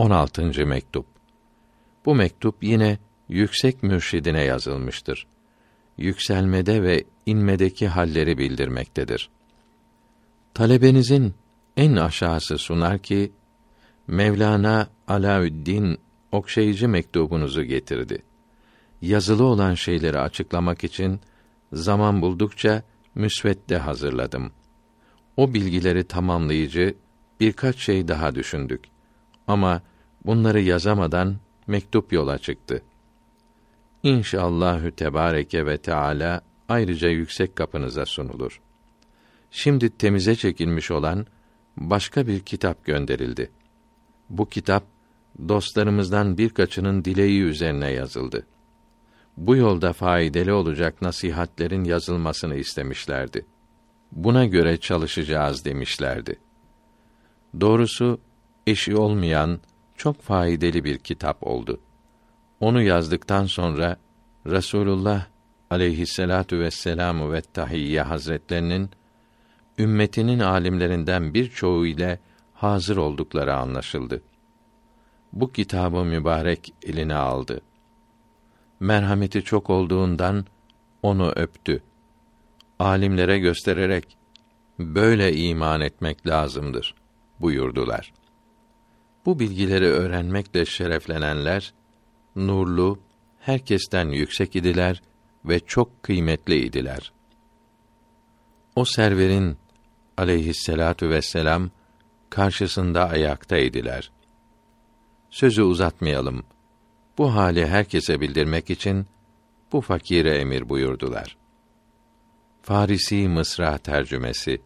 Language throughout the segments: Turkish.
16. mektup. Bu mektup yine yüksek mürşidine yazılmıştır. Yükselmede ve inmedeki halleri bildirmektedir. Talebenizin en aşağısı sunar ki Mevlana Alaüddin okşayıcı mektubunuzu getirdi. Yazılı olan şeyleri açıklamak için zaman buldukça müsvedde hazırladım. O bilgileri tamamlayıcı birkaç şey daha düşündük. Ama bunları yazamadan mektup yola çıktı. İnşallahü tebareke ve teala ayrıca yüksek kapınıza sunulur. Şimdi temize çekilmiş olan başka bir kitap gönderildi. Bu kitap dostlarımızdan birkaçının dileği üzerine yazıldı. Bu yolda faydalı olacak nasihatlerin yazılmasını istemişlerdi. Buna göre çalışacağız demişlerdi. Doğrusu eşi olmayan çok faydalı bir kitap oldu. Onu yazdıktan sonra Rasulullah aleyhisselatu vesselamu ve tahiyye hazretlerinin ümmetinin alimlerinden birçoğu ile hazır oldukları anlaşıldı. Bu kitabı mübarek eline aldı. Merhameti çok olduğundan onu öptü. Alimlere göstererek böyle iman etmek lazımdır buyurdular. Bu bilgileri öğrenmekle şereflenenler nurlu, herkesten yüksek idiler ve çok kıymetli idiler. O serverin aleyhisselatu vesselam karşısında ayaktaydılar. Sözü uzatmayalım. Bu hali herkese bildirmek için bu fakire emir buyurdular. Farisi Mısra tercümesi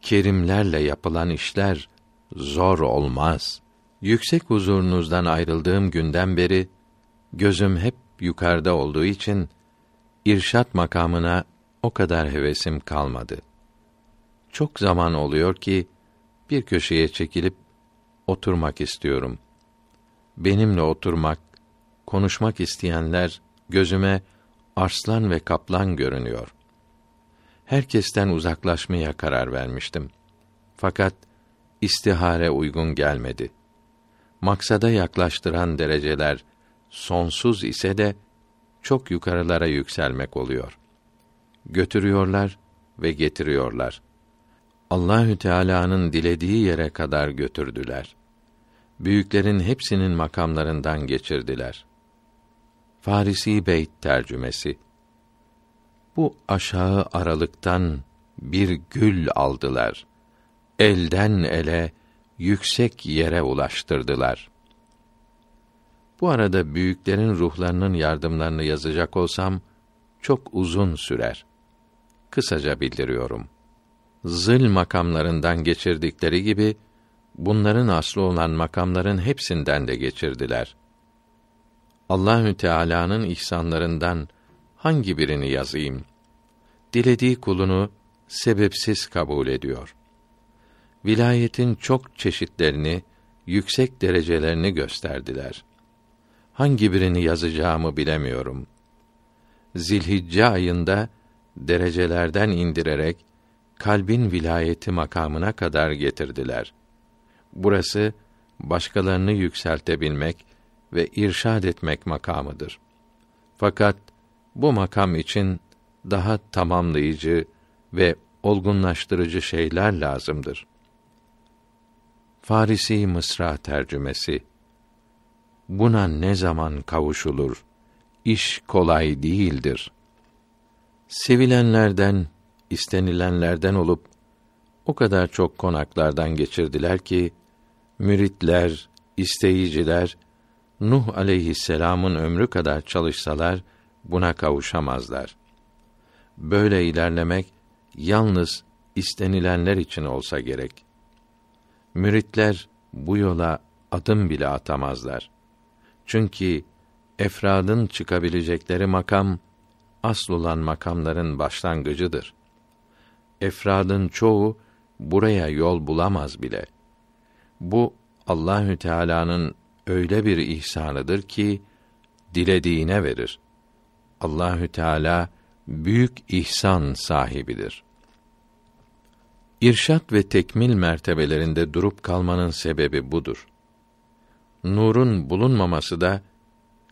Kerimlerle yapılan işler zor olmaz. Yüksek huzurunuzdan ayrıldığım günden beri gözüm hep yukarıda olduğu için irşat makamına o kadar hevesim kalmadı. Çok zaman oluyor ki bir köşeye çekilip oturmak istiyorum. Benimle oturmak, konuşmak isteyenler gözüme arslan ve kaplan görünüyor. Herkesten uzaklaşmaya karar vermiştim. Fakat istihare uygun gelmedi. Maksada yaklaştıran dereceler sonsuz ise de çok yukarılara yükselmek oluyor. Götürüyorlar ve getiriyorlar. Allahü Teala'nın dilediği yere kadar götürdüler. Büyüklerin hepsinin makamlarından geçirdiler. Farisi Beyt tercümesi Bu aşağı aralıktan bir gül aldılar. Elden ele yüksek yere ulaştırdılar. Bu arada büyüklerin ruhlarının yardımlarını yazacak olsam çok uzun sürer. Kısaca bildiriyorum. Zıl makamlarından geçirdikleri gibi bunların aslı olan makamların hepsinden de geçirdiler. Allahü Teala'nın ihsanlarından hangi birini yazayım? Dilediği kulunu sebepsiz kabul ediyor. Vilayetin çok çeşitlerini, yüksek derecelerini gösterdiler. Hangi birini yazacağımı bilemiyorum. Zilhicce ayında derecelerden indirerek kalbin vilayeti makamına kadar getirdiler. Burası başkalarını yükseltebilmek ve irşad etmek makamıdır. Fakat bu makam için daha tamamlayıcı ve olgunlaştırıcı şeyler lazımdır. Farisi Mısra tercümesi Buna ne zaman kavuşulur? İş kolay değildir. Sevilenlerden, istenilenlerden olup o kadar çok konaklardan geçirdiler ki müritler, isteyiciler Nuh aleyhisselamın ömrü kadar çalışsalar buna kavuşamazlar. Böyle ilerlemek yalnız istenilenler için olsa gerek. Müritler bu yola adım bile atamazlar. Çünkü efradın çıkabilecekleri makam asıl olan makamların başlangıcıdır. Efradın çoğu buraya yol bulamaz bile. Bu Allahü Teala'nın öyle bir ihsanıdır ki dilediğine verir. Allahü Teala büyük ihsan sahibidir. İrşat ve tekmil mertebelerinde durup kalmanın sebebi budur. nurun bulunmaması da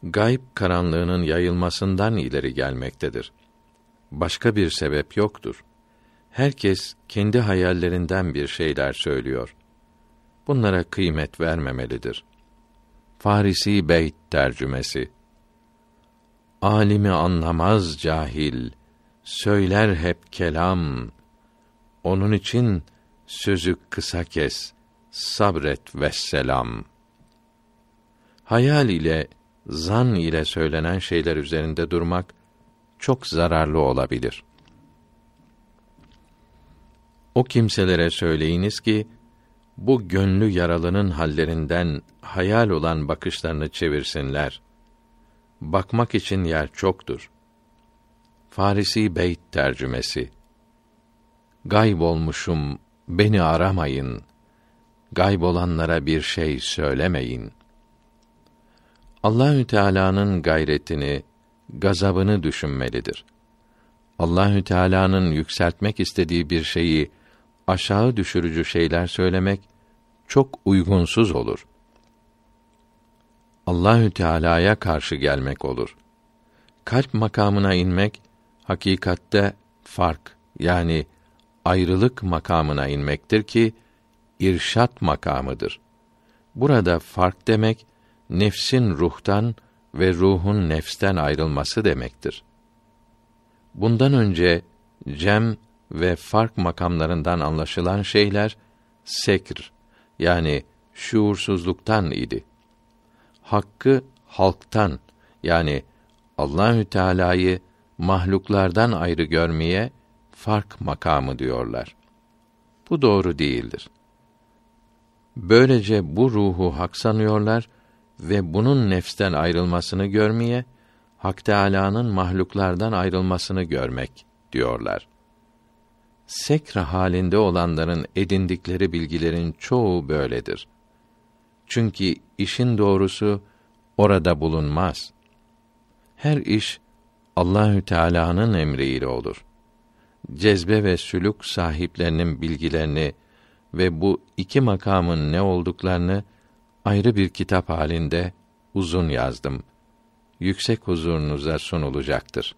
gayb karanlığının yayılmasından ileri gelmektedir. Başka bir sebep yoktur. Herkes kendi hayallerinden bir şeyler söylüyor. Bunlara kıymet vermemelidir. Farisi Beyt tercümesi Alimi anlamaz cahil, söyler hep kelam. Onun için sözü kısa kes, sabret ve selam. Hayal ile, zan ile söylenen şeyler üzerinde durmak çok zararlı olabilir. O kimselere söyleyiniz ki bu gönlü yaralının hallerinden hayal olan bakışlarını çevirsinler. Bakmak için yer çoktur. Farisi Beyt tercümesi Gayb olmuşum, beni aramayın. Gayb olanlara bir şey söylemeyin. Allahü Teala'nın gayretini, gazabını düşünmelidir. Allahü Teala'nın yükseltmek istediği bir şeyi aşağı düşürücü şeyler söylemek çok uygunsuz olur. Allahü Teala'ya karşı gelmek olur. Kalp makamına inmek hakikatte fark yani ayrılık makamına inmektir ki irşat makamıdır. Burada fark demek nefsin ruhtan ve ruhun nefsten ayrılması demektir. Bundan önce cem ve fark makamlarından anlaşılan şeyler sekr yani şuursuzluktan idi. Hakkı halktan yani Allahü Teala'yı mahluklardan ayrı görmeye fark makamı diyorlar. Bu doğru değildir. Böylece bu ruhu hak sanıyorlar ve bunun nefsten ayrılmasını görmeye, Hak Teâlâ'nın mahluklardan ayrılmasını görmek diyorlar. Sekra halinde olanların edindikleri bilgilerin çoğu böyledir. Çünkü işin doğrusu orada bulunmaz. Her iş Allahü Teala'nın emriyle olur. Cezbe ve sülük sahiplerinin bilgilerini ve bu iki makamın ne olduklarını ayrı bir kitap halinde uzun yazdım. Yüksek huzurunuza sunulacaktır.